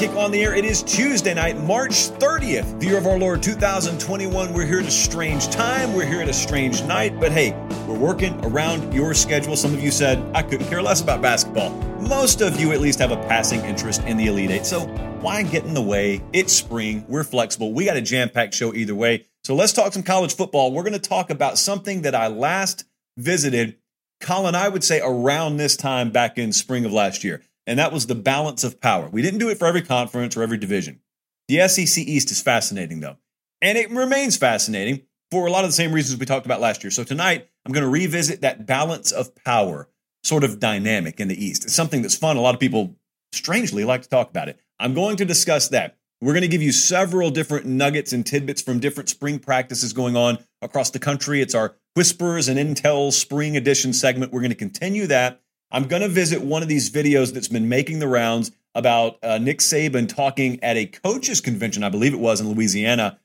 Kick on the air. It is Tuesday night, March 30th, the year of our Lord 2021. We're here at a strange time. We're here at a strange night. But hey, we're working around your schedule. Some of you said, I couldn't care less about basketball. Most of you at least have a passing interest in the Elite Eight. So why get in the way? It's spring. We're flexible. We got a jam packed show either way. So let's talk some college football. We're going to talk about something that I last visited, Colin, I would say around this time back in spring of last year and that was the balance of power. We didn't do it for every conference or every division. The SEC East is fascinating, though, and it remains fascinating for a lot of the same reasons we talked about last year. So tonight, I'm going to revisit that balance of power sort of dynamic in the East. It's something that's fun. A lot of people, strangely, like to talk about it. I'm going to discuss that. We're going to give you several different nuggets and tidbits from different spring practices going on across the country. It's our Whispers and Intel Spring Edition segment. We're going to continue that I'm going to visit one of these videos that's been making the rounds about uh, Nick Saban talking at a coaches convention, I believe it was in Louisiana,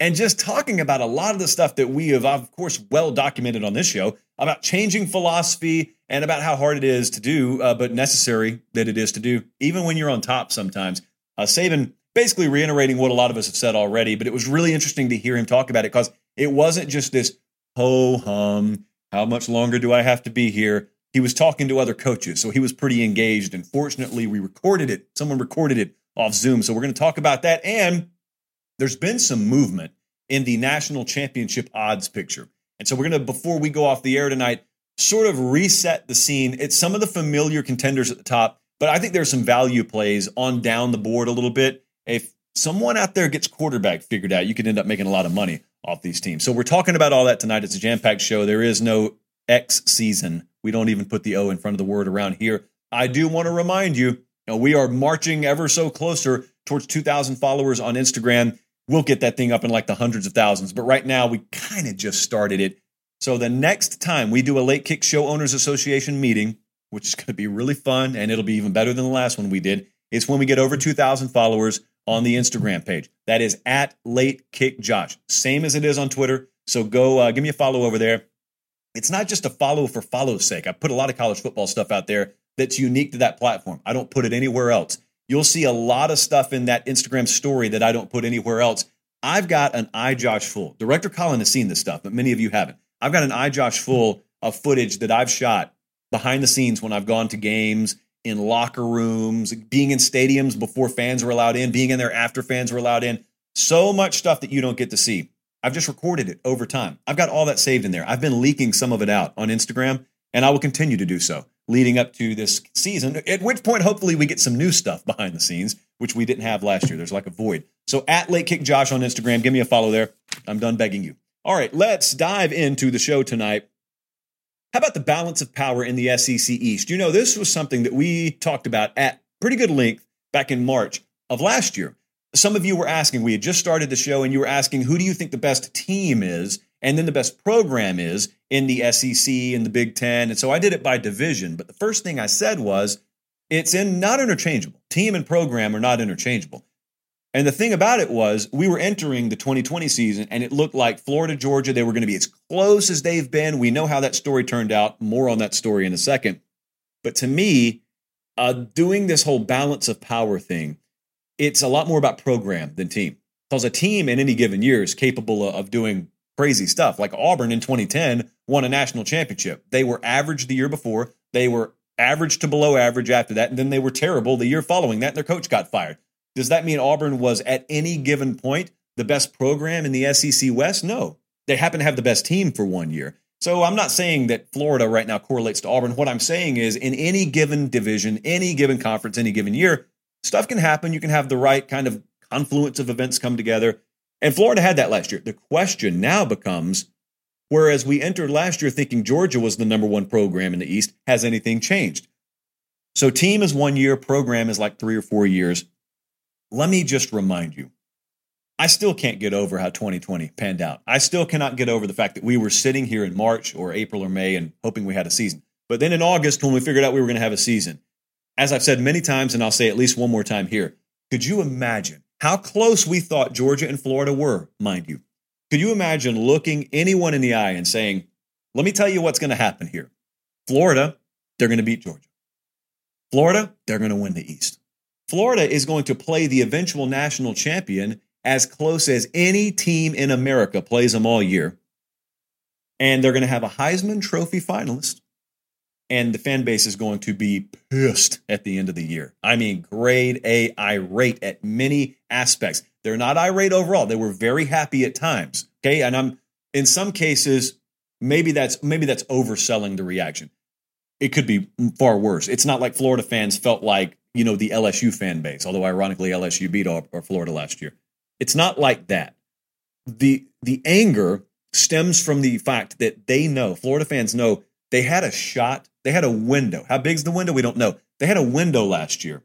and just talking about a lot of the stuff that we have, of course, well documented on this show about changing philosophy and about how hard it is to do, uh, but necessary that it is to do, even when you're on top sometimes. Uh, Saban basically reiterating what a lot of us have said already, but it was really interesting to hear him talk about it because it wasn't just this ho hum, how much longer do I have to be here? He was talking to other coaches, so he was pretty engaged. And fortunately, we recorded it. Someone recorded it off Zoom. So we're going to talk about that. And there's been some movement in the national championship odds picture. And so we're going to, before we go off the air tonight, sort of reset the scene. It's some of the familiar contenders at the top, but I think there's some value plays on down the board a little bit. If someone out there gets quarterback figured out, you could end up making a lot of money off these teams. So we're talking about all that tonight. It's a jam packed show. There is no X season we don't even put the O in front of the word around here. I do want to remind you, you know, we are marching ever so closer towards 2,000 followers on Instagram. We'll get that thing up in like the hundreds of thousands, but right now we kind of just started it. So the next time we do a Late Kick Show Owners Association meeting, which is going to be really fun and it'll be even better than the last one we did, it's when we get over 2,000 followers on the Instagram page. That is at Late Kick Josh, same as it is on Twitter. So go uh, give me a follow over there it's not just a follow for follow's sake. I put a lot of college football stuff out there that's unique to that platform. I don't put it anywhere else. You'll see a lot of stuff in that Instagram story that I don't put anywhere else. I've got an iJosh full. Director Colin has seen this stuff, but many of you haven't. I've got an iJosh full of footage that I've shot behind the scenes when I've gone to games, in locker rooms, being in stadiums before fans were allowed in, being in there after fans were allowed in. So much stuff that you don't get to see. I've just recorded it over time. I've got all that saved in there. I've been leaking some of it out on Instagram, and I will continue to do so leading up to this season. At which point, hopefully, we get some new stuff behind the scenes, which we didn't have last year. There's like a void. So at Late Kick Josh on Instagram, give me a follow there. I'm done begging you. All right, let's dive into the show tonight. How about the balance of power in the SEC East? You know, this was something that we talked about at pretty good length back in March of last year some of you were asking, we had just started the show, and you were asking, who do you think the best team is? And then the best program is in the SEC and the Big Ten. And so I did it by division. But the first thing I said was, it's in not interchangeable. Team and program are not interchangeable. And the thing about it was, we were entering the 2020 season, and it looked like Florida, Georgia, they were going to be as close as they've been. We know how that story turned out. More on that story in a second. But to me, uh, doing this whole balance of power thing, it's a lot more about program than team. Because a team in any given year is capable of doing crazy stuff. Like Auburn in 2010 won a national championship. They were average the year before, they were average to below average after that, and then they were terrible the year following that, and their coach got fired. Does that mean Auburn was at any given point the best program in the SEC West? No. They happen to have the best team for one year. So I'm not saying that Florida right now correlates to Auburn. What I'm saying is in any given division, any given conference, any given year, stuff can happen. You can have the right kind of confluence of events come together. And Florida had that last year. The question now becomes whereas we entered last year thinking Georgia was the number one program in the East, has anything changed? So, team is one year, program is like three or four years. Let me just remind you I still can't get over how 2020 panned out. I still cannot get over the fact that we were sitting here in March or April or May and hoping we had a season. But then in August, when we figured out we were going to have a season, as I've said many times, and I'll say at least one more time here, could you imagine how close we thought Georgia and Florida were, mind you? Could you imagine looking anyone in the eye and saying, let me tell you what's going to happen here? Florida, they're going to beat Georgia. Florida, they're going to win the East. Florida is going to play the eventual national champion as close as any team in America plays them all year. And they're going to have a Heisman Trophy finalist. And the fan base is going to be pissed at the end of the year. I mean, grade A irate at many aspects. They're not irate overall. They were very happy at times. Okay. And I'm in some cases, maybe that's maybe that's overselling the reaction. It could be far worse. It's not like Florida fans felt like, you know, the LSU fan base, although ironically LSU beat our, our Florida last year. It's not like that. The the anger stems from the fact that they know, Florida fans know they had a shot, they had a window. How big's the window? We don't know. They had a window last year.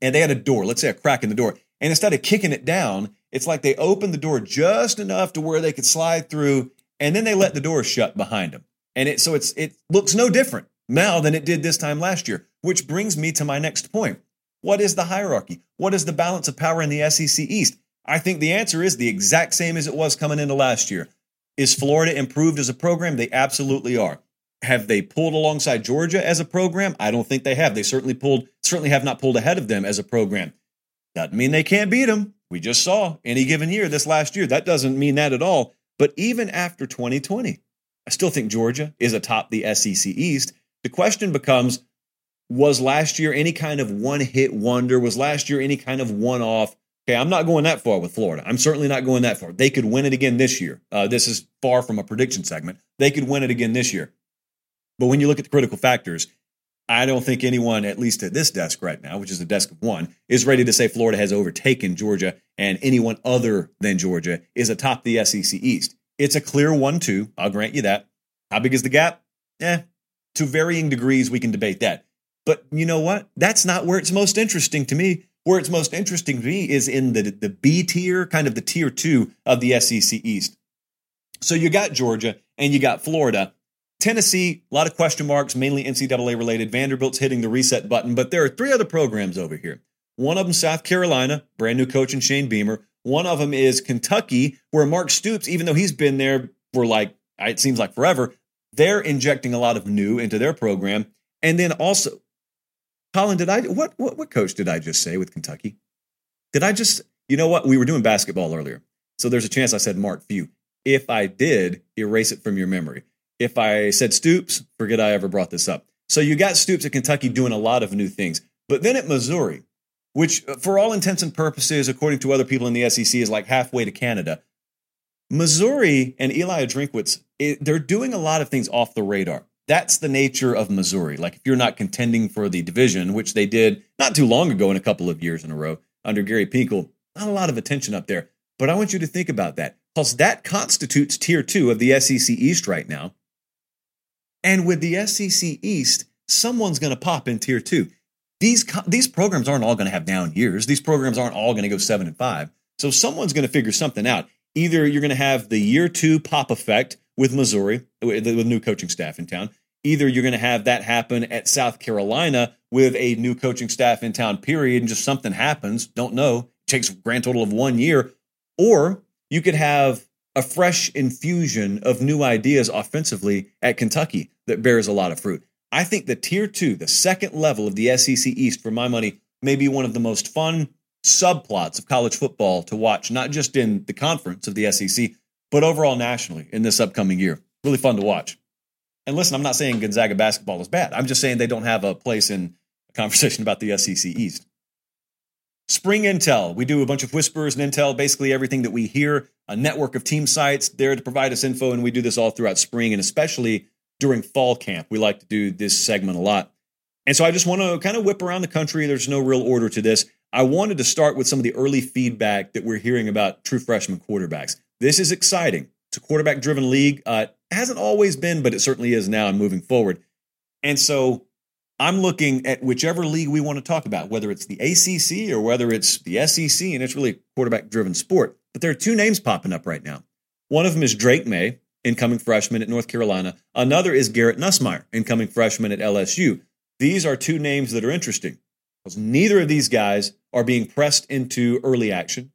And they had a door, let's say a crack in the door. And instead of kicking it down, it's like they opened the door just enough to where they could slide through, and then they let the door shut behind them. And it so it's it looks no different now than it did this time last year, which brings me to my next point. What is the hierarchy? What is the balance of power in the SEC East? I think the answer is the exact same as it was coming into last year. Is Florida improved as a program? They absolutely are. Have they pulled alongside Georgia as a program? I don't think they have. They certainly pulled, certainly have not pulled ahead of them as a program. Doesn't mean they can't beat them. We just saw any given year this last year. That doesn't mean that at all. But even after 2020, I still think Georgia is atop the SEC East. The question becomes was last year any kind of one hit wonder? Was last year any kind of one off? Okay, I'm not going that far with Florida. I'm certainly not going that far. They could win it again this year. Uh, this is far from a prediction segment. They could win it again this year. But when you look at the critical factors, I don't think anyone, at least at this desk right now, which is the desk of one, is ready to say Florida has overtaken Georgia and anyone other than Georgia is atop the SEC East. It's a clear 1 2. I'll grant you that. How big is the gap? Eh, to varying degrees, we can debate that. But you know what? That's not where it's most interesting to me. Where it's most interesting to me is in the, the B tier, kind of the tier two of the SEC East. So you got Georgia and you got Florida Tennessee, a lot of question marks, mainly NCAA related. Vanderbilt's hitting the reset button, but there are three other programs over here. One of them, South Carolina, brand new coach and Shane Beamer. One of them is Kentucky, where Mark Stoops, even though he's been there for like, it seems like forever, they're injecting a lot of new into their program. And then also, Colin, did I, what, what, what coach did I just say with Kentucky? Did I just, you know what? We were doing basketball earlier. So there's a chance I said Mark Few. If I did, erase it from your memory. If I said Stoops, forget I ever brought this up. So you got Stoops at Kentucky doing a lot of new things. But then at Missouri, which uh, for all intents and purposes, according to other people in the SEC, is like halfway to Canada. Missouri and Eli Drinkwitz, they're doing a lot of things off the radar. That's the nature of Missouri. Like if you're not contending for the division, which they did not too long ago in a couple of years in a row under Gary Pinkel, not a lot of attention up there. But I want you to think about that because that constitutes tier two of the SEC East right now. And with the SEC East, someone's going to pop in tier two. These, these programs aren't all going to have down years. These programs aren't all going to go seven and five. So someone's going to figure something out. Either you're going to have the year two pop effect with Missouri, with, new coaching staff in town. Either you're going to have that happen at South Carolina with a new coaching staff in town, period, and just something happens. Don't know. Takes a grand total of one year. Or you could have a fresh infusion of new ideas offensively at Kentucky that bears a lot of fruit. I think the tier two, the second level of the SEC East, for my money, may be one of the most fun subplots of college football to watch, not just in the conference of the SEC, but overall nationally in this upcoming year. Really fun to watch. And listen, I'm not saying Gonzaga basketball is bad. I'm just saying they don't have a place in a conversation about the SEC East. Spring Intel. We do a bunch of whispers and intel, basically everything that we hear, a network of team sites there to provide us info. And we do this all throughout spring and especially during fall camp. We like to do this segment a lot. And so I just want to kind of whip around the country. There's no real order to this. I wanted to start with some of the early feedback that we're hearing about true freshman quarterbacks. This is exciting. It's a quarterback driven league. Uh, it hasn't always been, but it certainly is now and moving forward. And so I'm looking at whichever league we want to talk about, whether it's the ACC or whether it's the SEC, and it's really a quarterback driven sport. But there are two names popping up right now. One of them is Drake Maye, incoming freshman at North Carolina. Another is Garrett Nussmeier, incoming freshman at LSU. These are two names that are interesting because neither of these guys are being pressed into early action.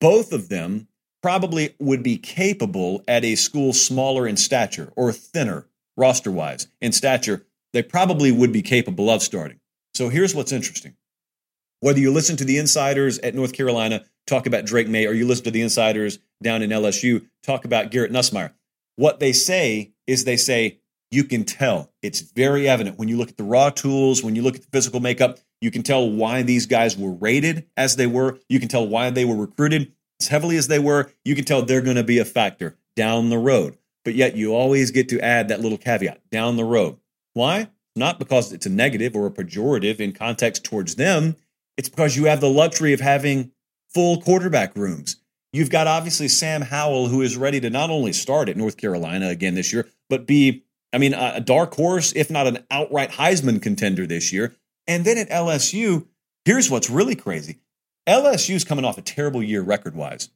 Both of them probably would be capable at a school smaller in stature or thinner roster wise in stature they probably would be capable of starting. So here's what's interesting. Whether you listen to the insiders at North Carolina talk about Drake Maye or you listen to the insiders down in LSU talk about Garrett Nussmeier, what they say is they say, you can tell. It's very evident when you look at the raw tools, when you look at the physical makeup, you can tell why these guys were rated as they were. You can tell why they were recruited as heavily as they were. You can tell they're going to be a factor down the road. But yet you always get to add that little caveat down the road. Why? Not because it's a negative or a pejorative in context towards them. It's because you have the luxury of having full quarterback rooms. You've got obviously Sam Howell, who is ready to not only start at North Carolina again this year, but be, I mean, a dark horse, if not an outright Heisman contender this year. And then at LSU, here's what's really crazy LSU's coming off a terrible year record wise.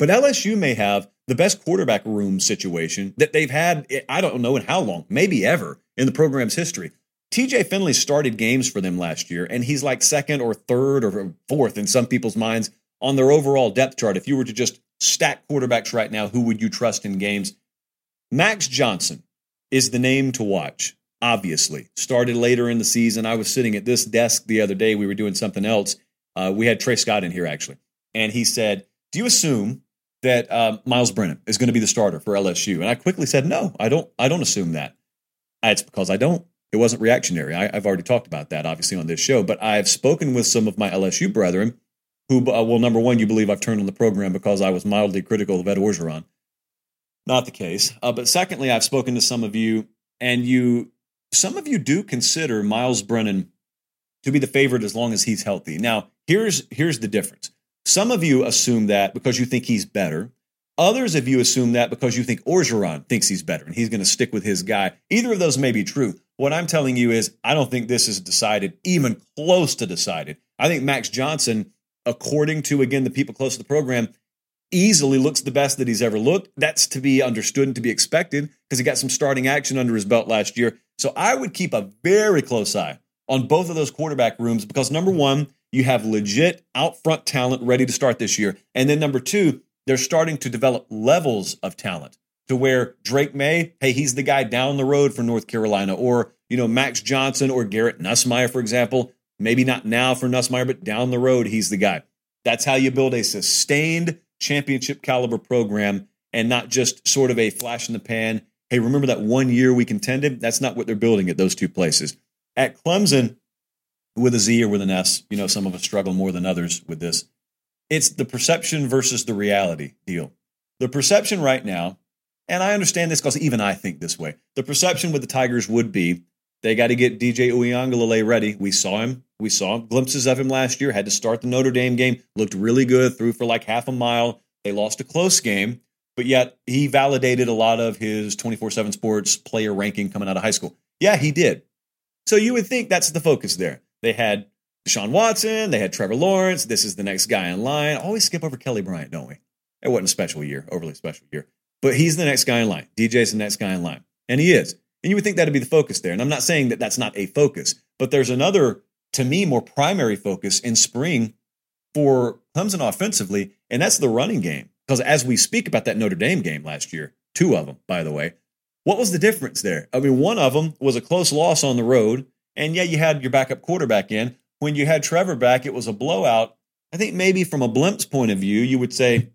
But LSU may have the best quarterback room situation that they've had, I don't know in how long, maybe ever in the program's history. TJ Finley started games for them last year, and he's like second or third or fourth in some people's minds on their overall depth chart. If you were to just stack quarterbacks right now, who would you trust in games? Max Johnson is the name to watch, obviously. Started later in the season. I was sitting at this desk the other day. We were doing something else. Uh, we had Trey Scott in here, actually. And he said, Do you assume that uh, Myles Brennan is going to be the starter for LSU? And I quickly said, No, I don't. I don't assume that. It's because I don't. It wasn't reactionary. I, have already talked about that, obviously, on this show. But I've spoken with some of my LSU brethren who, uh, well, number one, you believe I've turned on the program because I was mildly critical of Ed Orgeron. Not the case. Uh, but secondly, I've spoken to some of you, and you, some of you do consider Myles Brennan to be the favorite as long as he's healthy. Now, here's here's the difference. Some of you assume that because you think he's better. Others of you assume that because you think Orgeron thinks he's better and he's going to stick with his guy. Either of those may be true. What I'm telling you is, I don't think this is decided, even close to decided. I think Max Johnson, according to, again, the people close to the program, easily looks the best that he's ever looked. That's to be understood and to be expected because he got some starting action under his belt last year. So I would keep a very close eye on both of those quarterback rooms because number one, you have legit out front talent ready to start this year. And then number two, they're starting to develop levels of talent to where Drake Maye, hey, he's the guy down the road for North Carolina, or you know Max Johnson or Garrett Nussmeier, for example. Maybe not now for Nussmeier, but down the road, he's the guy. That's how you build a sustained championship caliber program and not just sort of a flash in the pan. Hey, remember that one year we contended? That's not what they're building at those two places. At Clemson, with a Z or with an S, you know, some of us struggle more than others with this. It's the perception versus the reality deal. The perception right now and I understand this because even I think this way. The perception with the Tigers would be they got to get DJ Uiagalelei ready. We saw him. We saw glimpses of him last year. Had to start the Notre Dame game. Looked really good. Threw for like half a mile. They lost a close game, but yet he validated a lot of his 24 7 sports player ranking coming out of high school. Yeah, he did. So you would think that's the focus there. They had Deshaun Watson. They had Trevor Lawrence. This is the next guy in line. Always skip over Kelly Bryant, don't we? It wasn't a special year, overly special year. But he's the next guy in line. DJ's the next guy in line. And he is. And you would think that'd be the focus there. And I'm not saying that that's not a focus, but there's another, to me, more primary focus in spring for Clemson offensively, and that's the running game. Because as we speak about that Notre Dame game last year, two of them, by the way, what was the difference there? I mean, one of them was a close loss on the road, and yeah, you had your backup quarterback in. When you had Trevor back, it was a blowout. I think maybe from a blimp's point of view, you would say,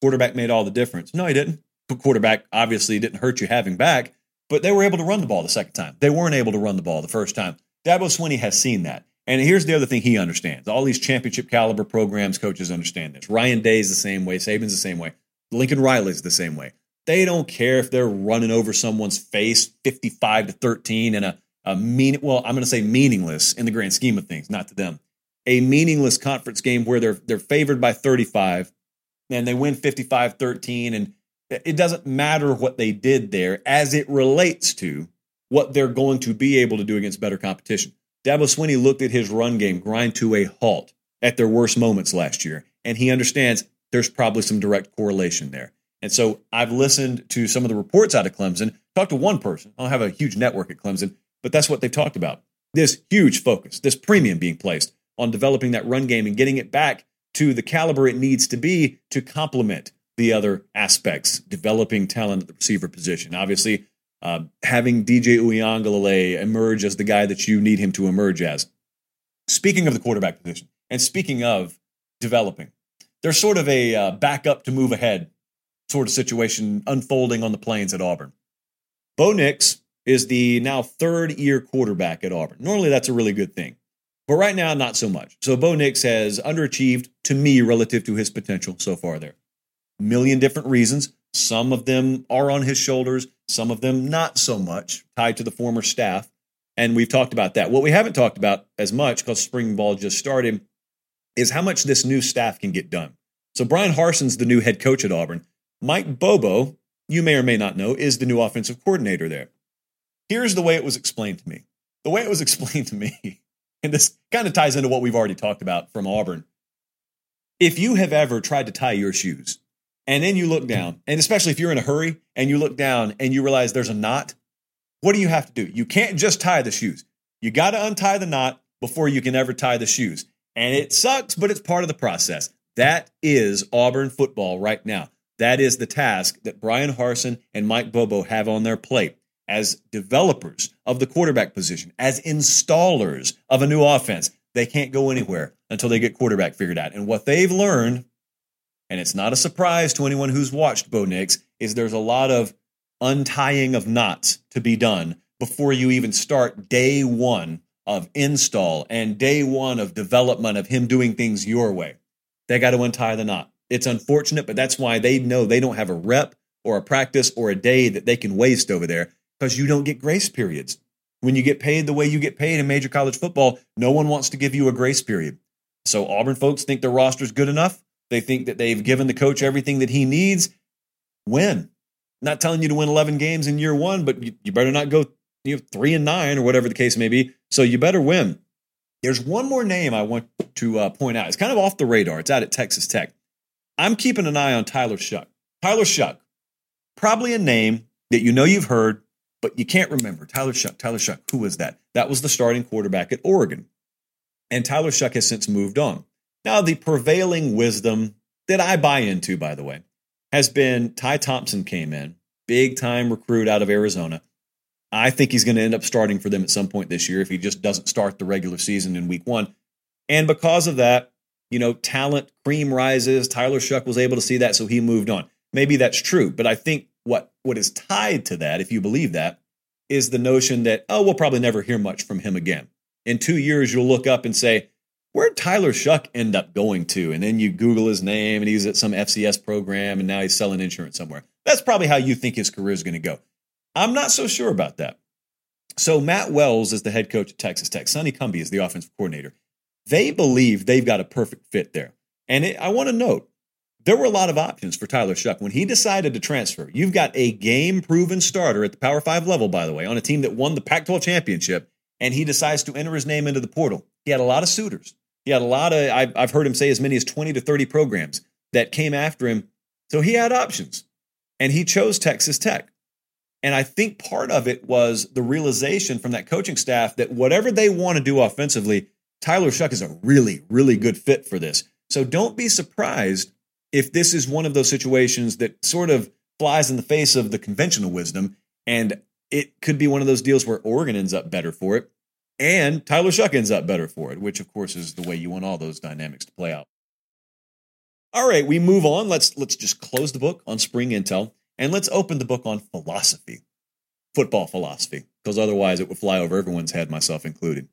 quarterback made all the difference. No, he didn't. But Quarterback obviously didn't hurt you having back, but they were able to run the ball the second time. They weren't able to run the ball the first time. Dabo Swinney has seen that. And here's the other thing he understands. All these championship caliber programs, coaches understand this. Ryan Day's the same way. Saban's the same way. Lincoln Riley's the same way. They don't care if they're running over someone's face 55 to 13 in a, a mean, well, I'm going to say meaningless in the grand scheme of things, not to them. A meaningless conference game where they're they're favored by 35 and they win 55 13. And it doesn't matter what they did there as it relates to what they're going to be able to do against better competition. Dabo Swinney looked at his run game grind to a halt at their worst moments last year, and he understands there's probably some direct correlation there. And so I've listened to some of the reports out of Clemson, talked to one person. I don't have a huge network at Clemson, but that's what they've talked about. This huge focus, this premium being placed on developing that run game and getting it back to the caliber it needs to be to complement the other aspects, developing talent at the receiver position. Obviously, uh, having DJ Uiagalelei emerge as the guy that you need him to emerge as. Speaking of the quarterback position, and speaking of developing, there's sort of a uh, backup to move ahead sort of situation unfolding on the plains at Auburn. Bo Nix is the now third year quarterback at Auburn. Normally, that's a really good thing. But right now, not so much. So Bo Nix has underachieved to me relative to his potential so far there. A million different reasons. Some of them are on his shoulders, some of them not so much, tied to the former staff. And we've talked about that. What we haven't talked about as much, because spring ball just started, is how much this new staff can get done. So Brian Harsin's the new head coach at Auburn. Mike Bobo, you may or may not know, is the new offensive coordinator there. Here's the way it was explained to me. The way it was explained to me, and this kind of ties into what we've already talked about from Auburn. If you have ever tried to tie your shoes and then you look down, and especially if you're in a hurry and you look down and you realize there's a knot, what do you have to do? You can't just tie the shoes. You got to untie the knot before you can ever tie the shoes. And it sucks, but it's part of the process. That is Auburn football right now. That is the task that Brian Harsin and Mike Bobo have on their plate as developers of the quarterback position, as installers of a new offense. They can't go anywhere until they get quarterback figured out. And what they've learned, and it's not a surprise to anyone who's watched Bo Nix, is there's a lot of untying of knots to be done before you even start day one of install and day one of development of him doing things your way. They got to untie the knot. It's unfortunate, but that's why they know they don't have a rep or a practice or a day that they can waste over there because you don't get grace periods. When you get paid the way you get paid in major college football, no one wants to give you a grace period. So Auburn folks think their roster's good enough. They think that they've given the coach everything that he needs. Win. Not telling you to win 11 games in year one, but you, you better not go you know, three and nine or whatever the case may be. So you better win. There's one more name I want to uh, point out. It's kind of off the radar. It's out at Texas Tech. I'm keeping an eye on Tyler Shough. Tyler Shough, probably a name that you know you've heard, but you can't remember. Tyler Shough. Tyler Shough, who was that? That was the starting quarterback at Oregon. And Tyler Shough has since moved on. Now, the prevailing wisdom that I buy into, by the way, has been Ty Thompson came in, big time recruit out of Arizona. I think he's going to end up starting for them at some point this year if he just doesn't start the regular season in week one. And because of that, you know, talent cream rises. Tyler Shough was able to see that, so he moved on. Maybe that's true, but I think what what is tied to that, if you believe that, is the notion that oh, we'll probably never hear much from him again. In two years, you'll look up and say, where'd Tyler Shough end up going to? And then you Google his name, and he's at some FCS program, and now he's selling insurance somewhere. That's probably how you think his career is going to go. I'm not so sure about that. So Matt Wells is the head coach at Texas Tech. Sonny Cumbie is the offensive coordinator. They believe they've got a perfect fit there. And it, I want to note, there were a lot of options for Tyler Shough. When he decided to transfer, you've got a game proven starter at the Power Five level, by the way, on a team that won the Pac 12 championship, and he decides to enter his name into the portal. He had a lot of suitors. He had a lot of, I've, I've heard him say as many as 20 to 30 programs that came after him. So he had options, and he chose Texas Tech. And I think part of it was the realization from that coaching staff that whatever they want to do offensively, Tyler Shough is a really, really good fit for this. So don't be surprised if this is one of those situations that sort of flies in the face of the conventional wisdom. And it could be one of those deals where Oregon ends up better for it and Tyler Shough ends up better for it, which of course is the way you want all those dynamics to play out. All right, we move on. Let's let's just close the book on spring intel and let's open the book on philosophy, football philosophy, because otherwise it would fly over everyone's head, myself included.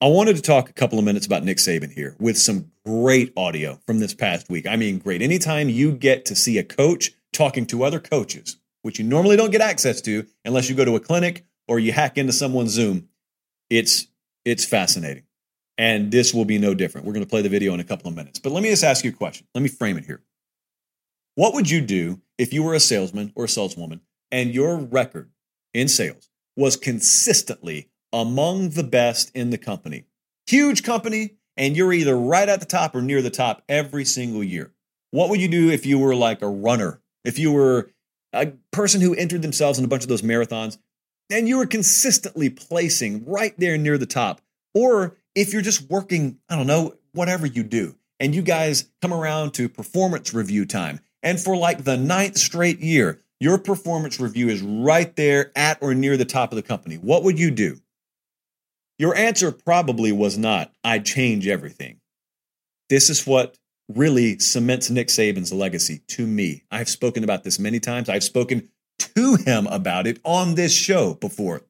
I wanted to talk a couple of minutes about Nick Saban here with some great audio from this past week. I mean, great. Anytime you get to see a coach talking to other coaches, which you normally don't get access to unless you go to a clinic or you hack into someone's Zoom, it's it's fascinating. And this will be no different. We're going to play the video in a couple of minutes. But let me just ask you a question. Let me frame it here. What would you do if you were a salesman or a saleswoman and your record in sales was consistently among the best in the company. Huge company, and you're either right at the top or near the top every single year. What would you do if you were like a runner? If you were a person who entered themselves in a bunch of those marathons and you were consistently placing right there near the top? Or if you're just working, I don't know, whatever you do, and you guys come around to performance review time, and for like the ninth straight year, your performance review is right there at or near the top of the company, what would you do? Your answer probably was not, I'd change everything. This is what really cements Nick Saban's legacy to me. I've spoken about this many times. I've spoken to him about it on this show before.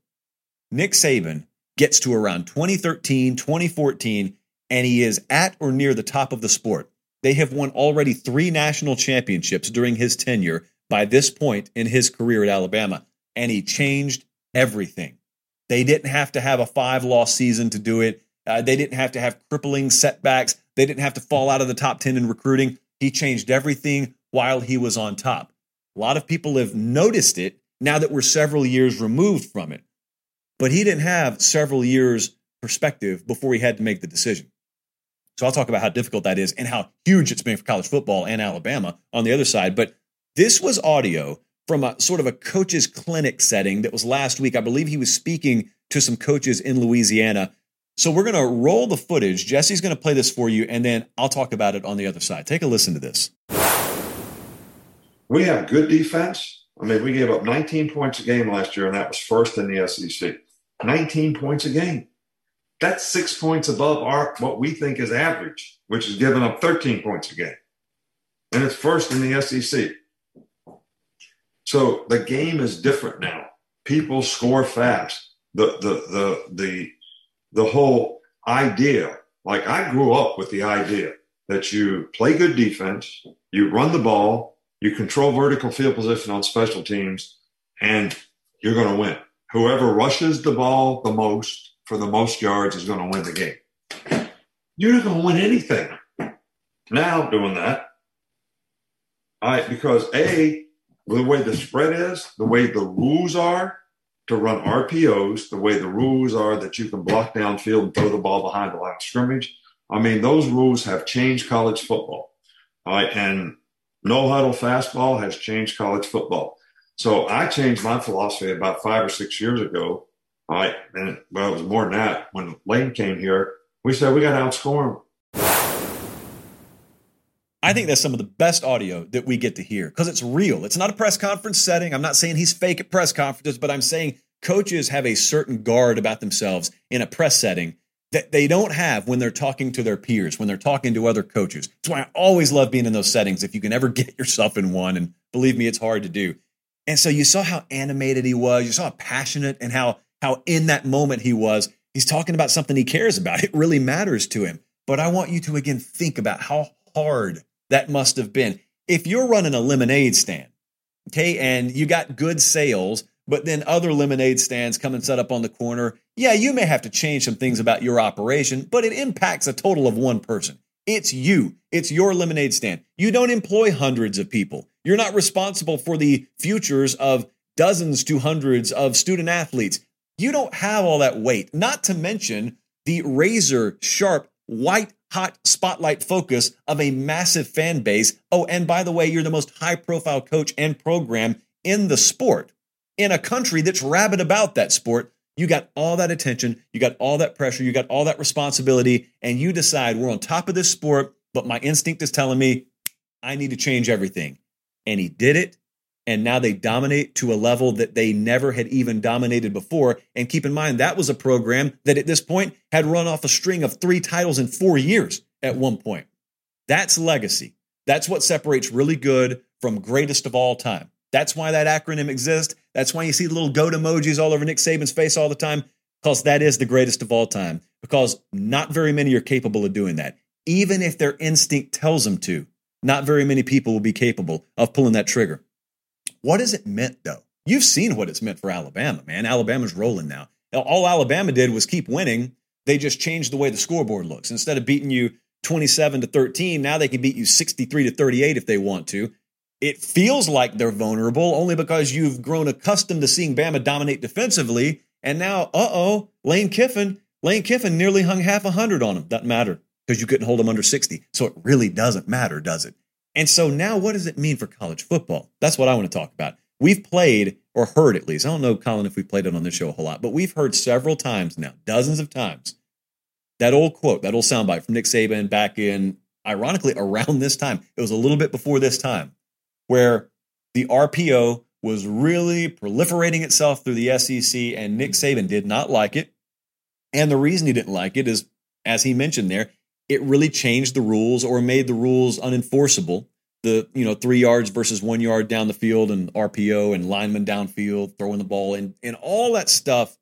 Nick Saban gets to around 2013, 2014, and he is at or near the top of the sport. They have won already three national championships during his tenure by this point in his career at Alabama, and he changed everything. They didn't have to have a five loss season to do it. Uh, they didn't have to have crippling setbacks. They didn't have to fall out of the top 10 in recruiting. He changed everything while he was on top. A lot of people have noticed it now that we're several years removed from it. But he didn't have several years perspective before he had to make the decision. So I'll talk about how difficult that is and how huge it's been for college football and Alabama on the other side. But this was audio from a sort of a coach's clinic setting that was last week. I believe he was speaking to some coaches in Louisiana. So we're going to roll the footage. Jesse's going to play this for you, and then I'll talk about it on the other side. Take a listen to this. We have good defense. I mean, we gave up 19 points a game last year, and that was first in the SEC. 19 points a game. That's six points above our what we think is average, which is giving up 13 points a game. And it's first in the SEC. So the game is different now. People score fast. The the the the the whole idea, like I grew up with the idea that you play good defense, you run the ball, you control vertical field position on special teams, and you're going to win. Whoever rushes the ball the most for the most yards is going to win the game. You're not going to win anything now doing that. I because a the way the spread is, the way the rules are to run RPOs, the way the rules are that you can block downfield and throw the ball behind the line of scrimmage. I mean, those rules have changed college football. All right. And no huddle fastball has changed college football. So I changed my philosophy about five or six years ago. All right. And well, it was more than that. When Lane came here, we said we got to outscore them. I think that's some of the best audio that we get to hear because it's real. It's not a press conference setting. I'm not saying he's fake at press conferences, but I'm saying coaches have a certain guard about themselves in a press setting that they don't have when they're talking to their peers, when they're talking to other coaches. That's why I always love being in those settings if you can ever get yourself in one. And believe me, it's hard to do. And so you saw how animated he was. You saw how passionate and how how in that moment he was. He's talking about something he cares about. It really matters to him. But I want you to again think about how hard that must have been. If you're running a lemonade stand, okay, and you got good sales, but then other lemonade stands come and set up on the corner, yeah, you may have to change some things about your operation, but it impacts a total of one person. It's you. It's your lemonade stand. You don't employ hundreds of people. You're not responsible for the futures of dozens to hundreds of student athletes. You don't have all that weight, not to mention the razor sharp white hot spotlight focus of a massive fan base. Oh, and by the way, you're the most high profile coach and program in the sport in a country that's rabid about that sport. You got all that attention, you got all that pressure, you got all that responsibility, and you decide we're on top of this sport, but my instinct is telling me I need to change everything. And he did it and now they dominate to a level that they never had even dominated before. And keep in mind, that was a program that at this point had run off a string of three titles in four years at one point. That's legacy. That's what separates really good from greatest of all time. That's why that acronym exists. That's why you see the little goat emojis all over Nick Saban's face all the time, because that is the greatest of all time. Because not very many are capable of doing that. Even if their instinct tells them to, not very many people will be capable of pulling that trigger. What has it meant, though? You've seen what it's meant for Alabama, man. Alabama's rolling now. All Alabama did was keep winning. They just changed the way the scoreboard looks. Instead of beating you 27 to 13, now they can beat you 63 to 38 if they want to. It feels like they're vulnerable only because you've grown accustomed to seeing Bama dominate defensively. And now, uh oh, Lane Kiffin, Lane Kiffin nearly hung half a hundred on him. Doesn't matter because you couldn't hold him under 60. So it really doesn't matter, does it? And so now what does it mean for college football? That's what I want to talk about. We've played or heard at least. I don't know, Colin, if we played it on this show a whole lot, but we've heard several times now, dozens of times, that old quote, that old soundbite from Nick Saban back in, ironically, around this time. It was a little bit before this time, where the RPO was really proliferating itself through the SEC, and Nick Saban did not like it. And the reason he didn't like it is, as he mentioned there, it really changed the rules or made the rules unenforceable. The you know three yards versus one yard down the field and RPO and lineman downfield throwing the ball and and all that stuff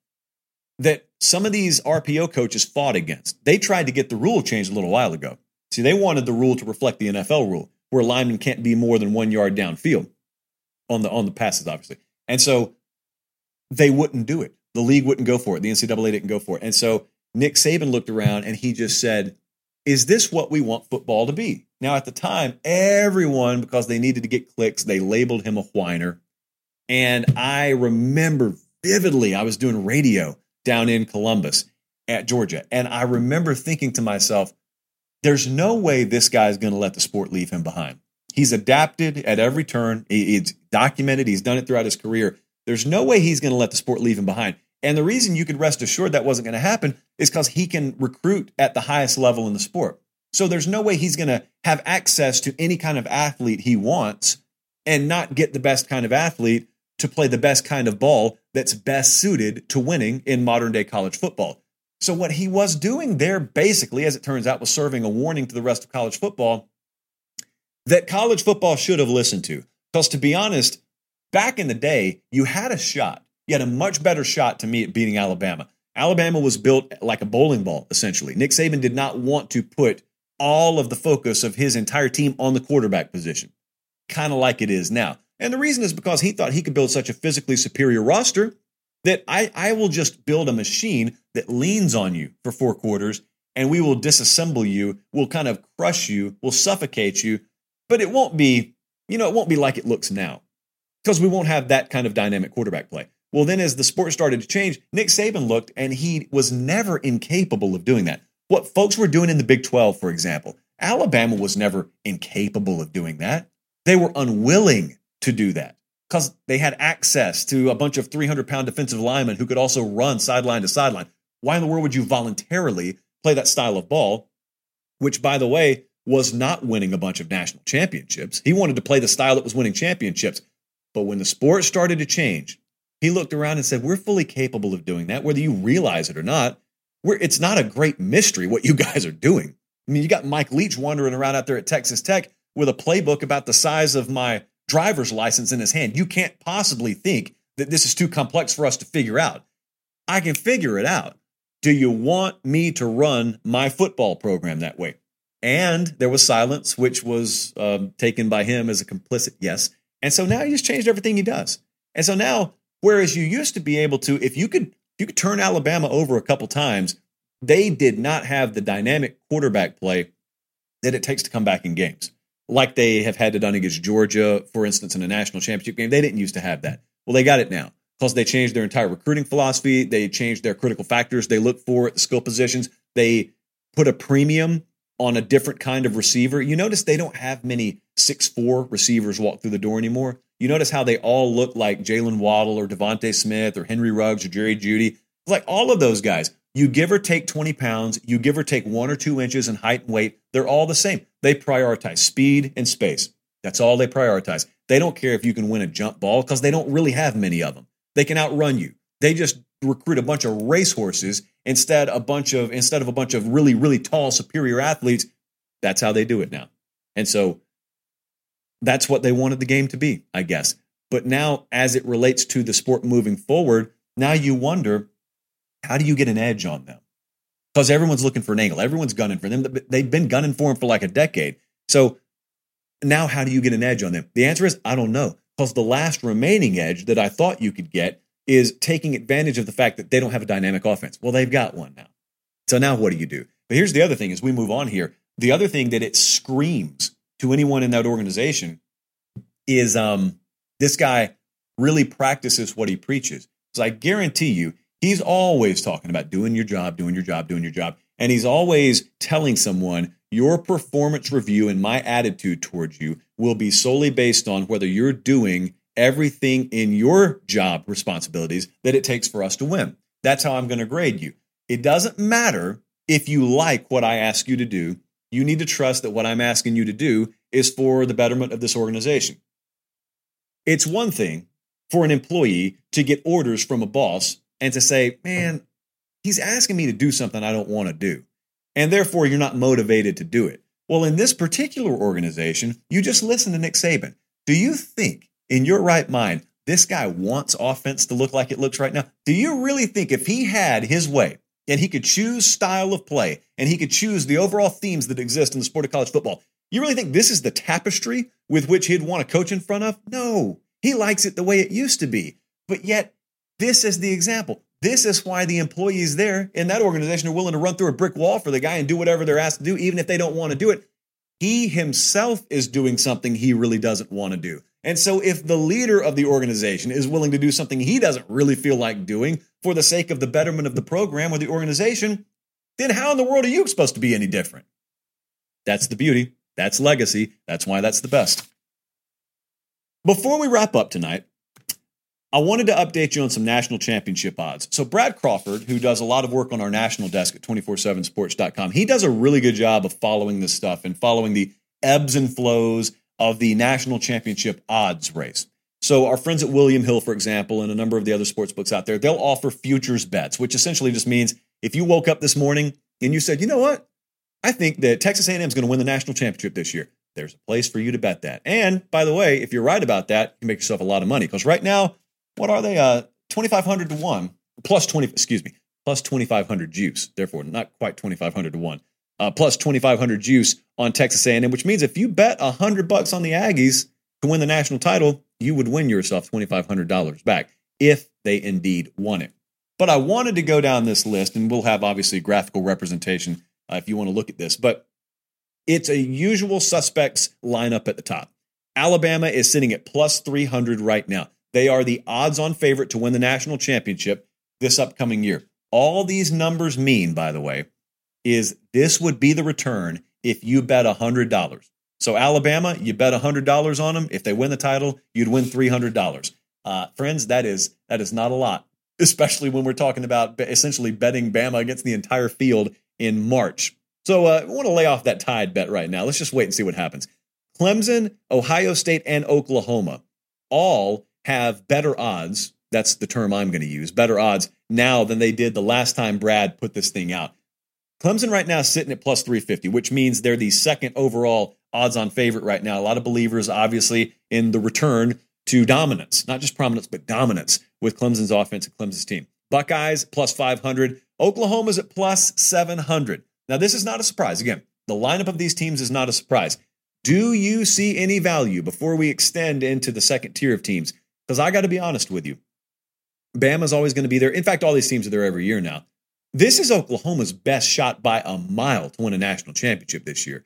that some of these RPO coaches fought against. They tried to get the rule changed a little while ago. See, they wanted the rule to reflect the NFL rule, where linemen can't be more than one yard downfield on the on the passes, obviously. And so they wouldn't do it. The league wouldn't go for it. The NCAA didn't go for it. And so Nick Saban looked around and he just said, Is this what we want football to be? Now, at the time, everyone, because they needed to get clicks, they labeled him a whiner. And I remember vividly, I was doing radio down in Columbus at Georgia. And I remember thinking to myself, there's no way this guy's going to let the sport leave him behind. He's adapted at every turn. It's documented. He's done it throughout his career. There's no way he's going to let the sport leave him behind. And the reason you could rest assured that wasn't going to happen is because he can recruit at the highest level in the sport. So there's no way he's going to have access to any kind of athlete he wants and not get the best kind of athlete to play the best kind of ball that's best suited to winning in modern day college football. So, what he was doing there, basically, as it turns out, was serving a warning to the rest of college football that college football should have listened to. Because, to be honest, back in the day, you had a shot. You had a much better shot to me at beating Alabama. Alabama was built like a bowling ball, essentially. Nick Saban did not want to put all of the focus of his entire team on the quarterback position, kind of like it is now. And the reason is because he thought he could build such a physically superior roster that I, I will just build a machine that leans on you for four quarters and we will disassemble you. We'll kind of crush you. We'll suffocate you. But it won't be, you know, it won't be like it looks now because we won't have that kind of dynamic quarterback play. Well, then as the sport started to change, Nick Saban looked and he was never incapable of doing that. What folks were doing in the Big 12, for example, Alabama was never incapable of doing that. They were unwilling to do that because they had access to a bunch of 300 pound defensive linemen who could also run sideline to sideline. Why in the world would you voluntarily play that style of ball, which, by the way, was not winning a bunch of national championships? He wanted to play the style that was winning championships. But when the sport started to change, he looked around and said, We're fully capable of doing that, whether you realize it or not. We're, it's not a great mystery what you guys are doing. I mean, you got Mike Leach wandering around out there at Texas Tech with a playbook about the size of my driver's license in his hand. You can't possibly think that this is too complex for us to figure out. I can figure it out. Do you want me to run my football program that way? And there was silence, which was um, taken by him as a complicit yes. And so now he just changed everything he does. And so now, whereas you used to be able to, if you could, if you could turn Alabama over a couple times, they did not have the dynamic quarterback play that it takes to come back in games like they have had to done against Georgia, for instance, in a national championship game. They didn't used to have that. Well, they got it now because they changed their entire recruiting philosophy. They changed their critical factors they look for at the skill positions. They put a premium on a different kind of receiver. You notice they don't have many six four receivers walk through the door anymore. You notice how they all look like Jaylen Waddle or DeVonta Smith or Henry Ruggs or Jerry Jeudy. Like all of those guys, you give or take 20 pounds, you give or take one or two inches in height and weight. They're all the same. They prioritize speed and space. That's all they prioritize. They don't care if you can win a jump ball because they don't really have many of them. They can outrun you. They just recruit a bunch of racehorses instead a bunch of instead of a bunch of really really tall superior athletes. That's how they do it now. And so that's what they wanted the game to be, I guess. But now as it relates to the sport moving forward, now you wonder how do you get an edge on them? Because everyone's looking for an angle. Everyone's gunning for them. They've been gunning for them for like a decade. So now how do you get an edge on them? The answer is I don't know. Because the last remaining edge that I thought you could get is taking advantage of the fact that they don't have a dynamic offense. Well, they've got one now. So now what do you do? But here's the other thing as we move on here. The other thing that it screams to anyone in that organization is um, this guy really practices what he preaches. So I guarantee you, He's always talking about doing your job, doing your job, doing your job. And he's always telling someone, your performance review and my attitude towards you will be solely based on whether you're doing everything in your job responsibilities that it takes for us to win. That's how I'm going to grade you. It doesn't matter if you like what I ask you to do. You need to trust that what I'm asking you to do is for the betterment of this organization. It's one thing for an employee to get orders from a boss and to say, man, he's asking me to do something I don't want to do. And therefore, you're not motivated to do it. Well, in this particular organization, you just listen to Nick Saban. Do you think, in your right mind, this guy wants offense to look like it looks right now? Do you really think if he had his way and he could choose style of play and he could choose the overall themes that exist in the sport of college football, you really think this is the tapestry with which he'd want to coach in front of? No, he likes it the way it used to be. But yet, this is the example. This is why the employees there in that organization are willing to run through a brick wall for the guy and do whatever they're asked to do, even if they don't want to do it. He himself is doing something he really doesn't want to do. And so, if the leader of the organization is willing to do something he doesn't really feel like doing for the sake of the betterment of the program or the organization, then how in the world are you supposed to be any different? That's the beauty. That's legacy. That's why that's the best. Before we wrap up tonight, I wanted to update you on some national championship odds. So, Brad Crawford, who does a lot of work on our national desk at 247sports.com, he does a really good job of following this stuff and following the ebbs and flows of the national championship odds race. So, our friends at William Hill, for example, and a number of the other sports books out there, they'll offer futures bets, which essentially just means if you woke up this morning and you said, you know what, I think that Texas A&M is going to win the national championship this year. There's a place for you to bet that. And by the way, if you're right about that, you can make yourself a lot of money because right now what are they? Uh, 2,500 to 1, plus 20, excuse me, plus 2,500 juice. Therefore, not quite 2,500 to 1. Uh, plus 2,500 juice on Texas A&M, which means if you bet 100 bucks on the Aggies to win the national title, you would win yourself $2,500 back if they indeed won it. But I wanted to go down this list, and we'll have obviously graphical representation uh, if you want to look at this. But it's a usual suspects lineup at the top. Alabama is sitting at plus 300 right now. They are the odds on favorite to win the national championship this upcoming year. All these numbers mean, by the way, is this would be the return if you bet $100. So, Alabama, you bet $100 on them. If they win the title, you'd win $300. Uh, friends, that is that is not a lot, especially when we're talking about essentially betting Bama against the entire field in March. So, uh, I want to lay off that tide bet right now. Let's just wait and see what happens. Clemson, Ohio State, and Oklahoma all have better odds. That's the term I'm going to use better odds now than they did the last time Brad put this thing out. Clemson right now sitting at plus 350, which means they're the second overall odds on favorite right now. A lot of believers, obviously, in the return to dominance, not just prominence, but dominance with Clemson's offense and Clemson's team. Buckeyes plus 500. Oklahoma's at plus 700. Now, this is not a surprise. Again, the lineup of these teams is not a surprise. Do you see any value before we extend into the second tier of teams? Because I got to be honest with you. Bama's always going to be there. In fact, all these teams are there every year now. This is Oklahoma's best shot by a mile to win a national championship this year.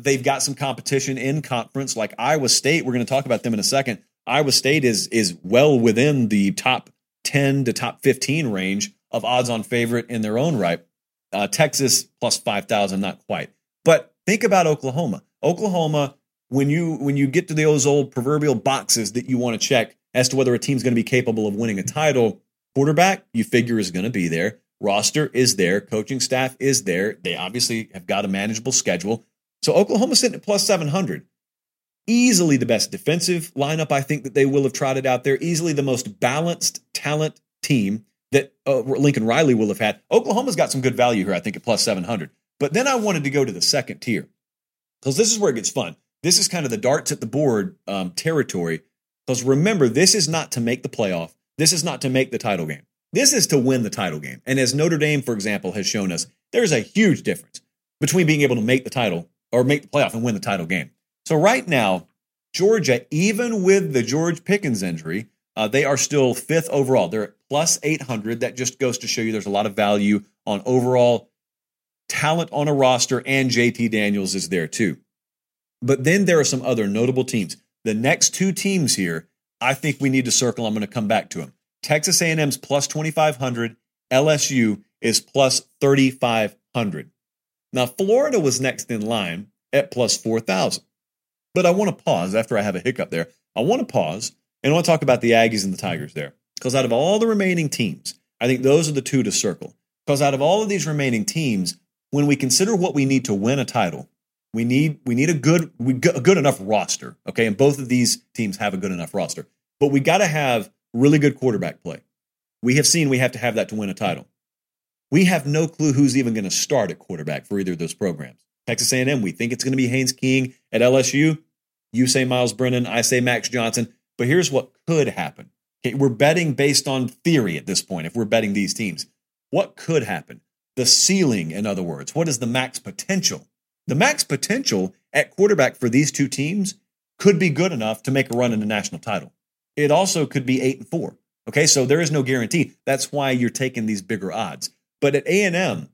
They've got some competition in conference like Iowa State. We're going to talk about them in a second. Iowa State is is well within the top 10 to top 15 range of odds on favorite in their own right. Uh, Texas plus 5,000, not quite. But think about Oklahoma. Oklahoma, when you when you get to those old proverbial boxes that you want to check, as to whether a team's going to be capable of winning a title. Quarterback, you figure, is going to be there. Roster is there. Coaching staff is there. They obviously have got a manageable schedule. So Oklahoma sitting at plus 700. Easily the best defensive lineup I think that they will have trotted out there. Easily the most balanced talent team that uh, Lincoln Riley will have had. Oklahoma's got some good value here, I think, at plus 700. But then I wanted to go to the second tier because this is where it gets fun. This is kind of the darts at the board um, territory because remember, this is not to make the playoff. This is not to make the title game. This is to win the title game. And as Notre Dame, for example, has shown us, there's a huge difference between being able to make the title or make the playoff and win the title game. So right now, Georgia, even with the George Pickens injury, uh, they are still fifth overall. They're at plus 800. That just goes to show you there's a lot of value on overall talent on a roster, and JT Daniels is there too. But then there are some other notable teams. The next two teams here, I think we need to circle. I'm going to come back to them. Texas A&M's plus 2500, LSU is plus 3500. Now Florida was next in line at plus 4000. But I want to pause after I have a hiccup there. I want to pause and I want to talk about the Aggies and the Tigers there. Because out of all the remaining teams, I think those are the two to circle. Because out of all of these remaining teams, when we consider what we need to win a title, we need we need a good we a good enough roster. Okay, and both of these teams have a good enough roster, but we got to have really good quarterback play. We have seen we have to have that to win a title. We have no clue who's even going to start at quarterback for either of those programs. Texas A&M, we think it's going to be Haynes King at LSU. You say Myles Brennan, I say Max Johnson. But here's what could happen. Okay, we're betting based on theory at this point if we're betting these teams. What could happen? The ceiling, in other words. What is the max potential? The max potential at quarterback for these two teams could be good enough to make a run in the national title. It also could be 8 and 4. Okay, so there is no guarantee. That's why you're taking these bigger odds. But at A&M,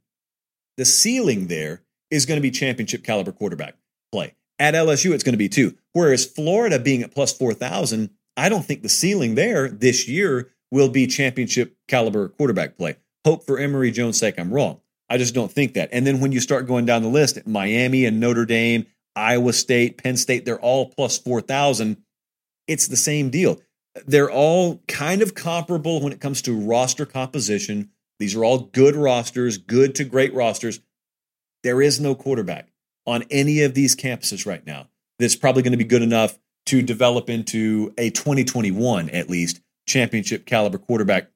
the ceiling there is going to be championship caliber quarterback play. At LSU, it's going to be two. Whereas Florida being at plus 4,000, I don't think the ceiling there this year will be championship caliber quarterback play. Hope for Emory Jones' sake, I'm wrong. I just don't think that. And then when you start going down the list, Miami and Notre Dame, Iowa State, Penn State, they're all plus 4,000. It's the same deal. They're all kind of comparable when it comes to roster composition. These are all good rosters, good to great rosters. There is no quarterback on any of these campuses right now that's probably going to be good enough to develop into a 2021 at least championship caliber quarterback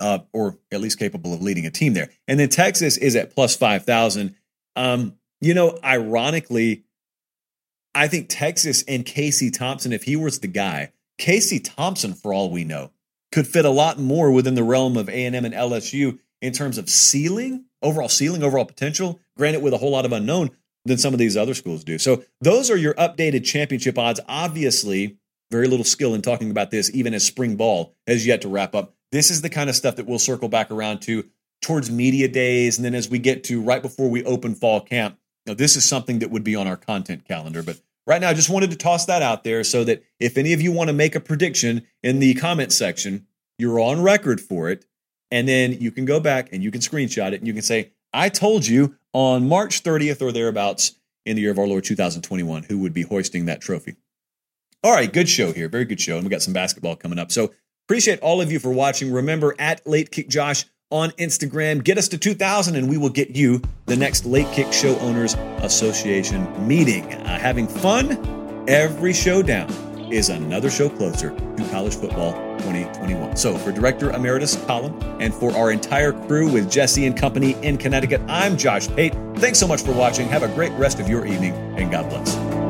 uh, or at least capable of leading a team there. And then Texas is at plus 5,000. Um, you know, ironically, I think Texas and Casey Thompson, if he was the guy, Casey Thompson, for all we know, could fit a lot more within the realm of A&M and LSU in terms of ceiling, overall ceiling, overall potential, granted with a whole lot of unknown than some of these other schools do. So those are your updated championship odds. Obviously, very little skill in talking about this, even as spring ball has yet to wrap up. This is the kind of stuff that we'll circle back around to towards media days. And then as we get to right before we open fall camp, now this is something that would be on our content calendar. But right now, I just wanted to toss that out there so that if any of you want to make a prediction in the comment section, you're on record for it. And then you can go back and you can screenshot it and you can say, I told you on March 30th or thereabouts in the year of our Lord 2021 who would be hoisting that trophy. All right, good show here. Very good show. And we got some basketball coming up. So appreciate all of you for watching. Remember at Late Kick Josh on Instagram. Get us to 2000 and we will get you the next Late Kick Show Owners Association meeting. Uh, having fun every showdown is another show closer to college football 2021. So, for Director Emeritus Colin and for our entire crew with Jesse and company in Connecticut, I'm Josh Pate. Thanks so much for watching. Have a great rest of your evening, and God bless.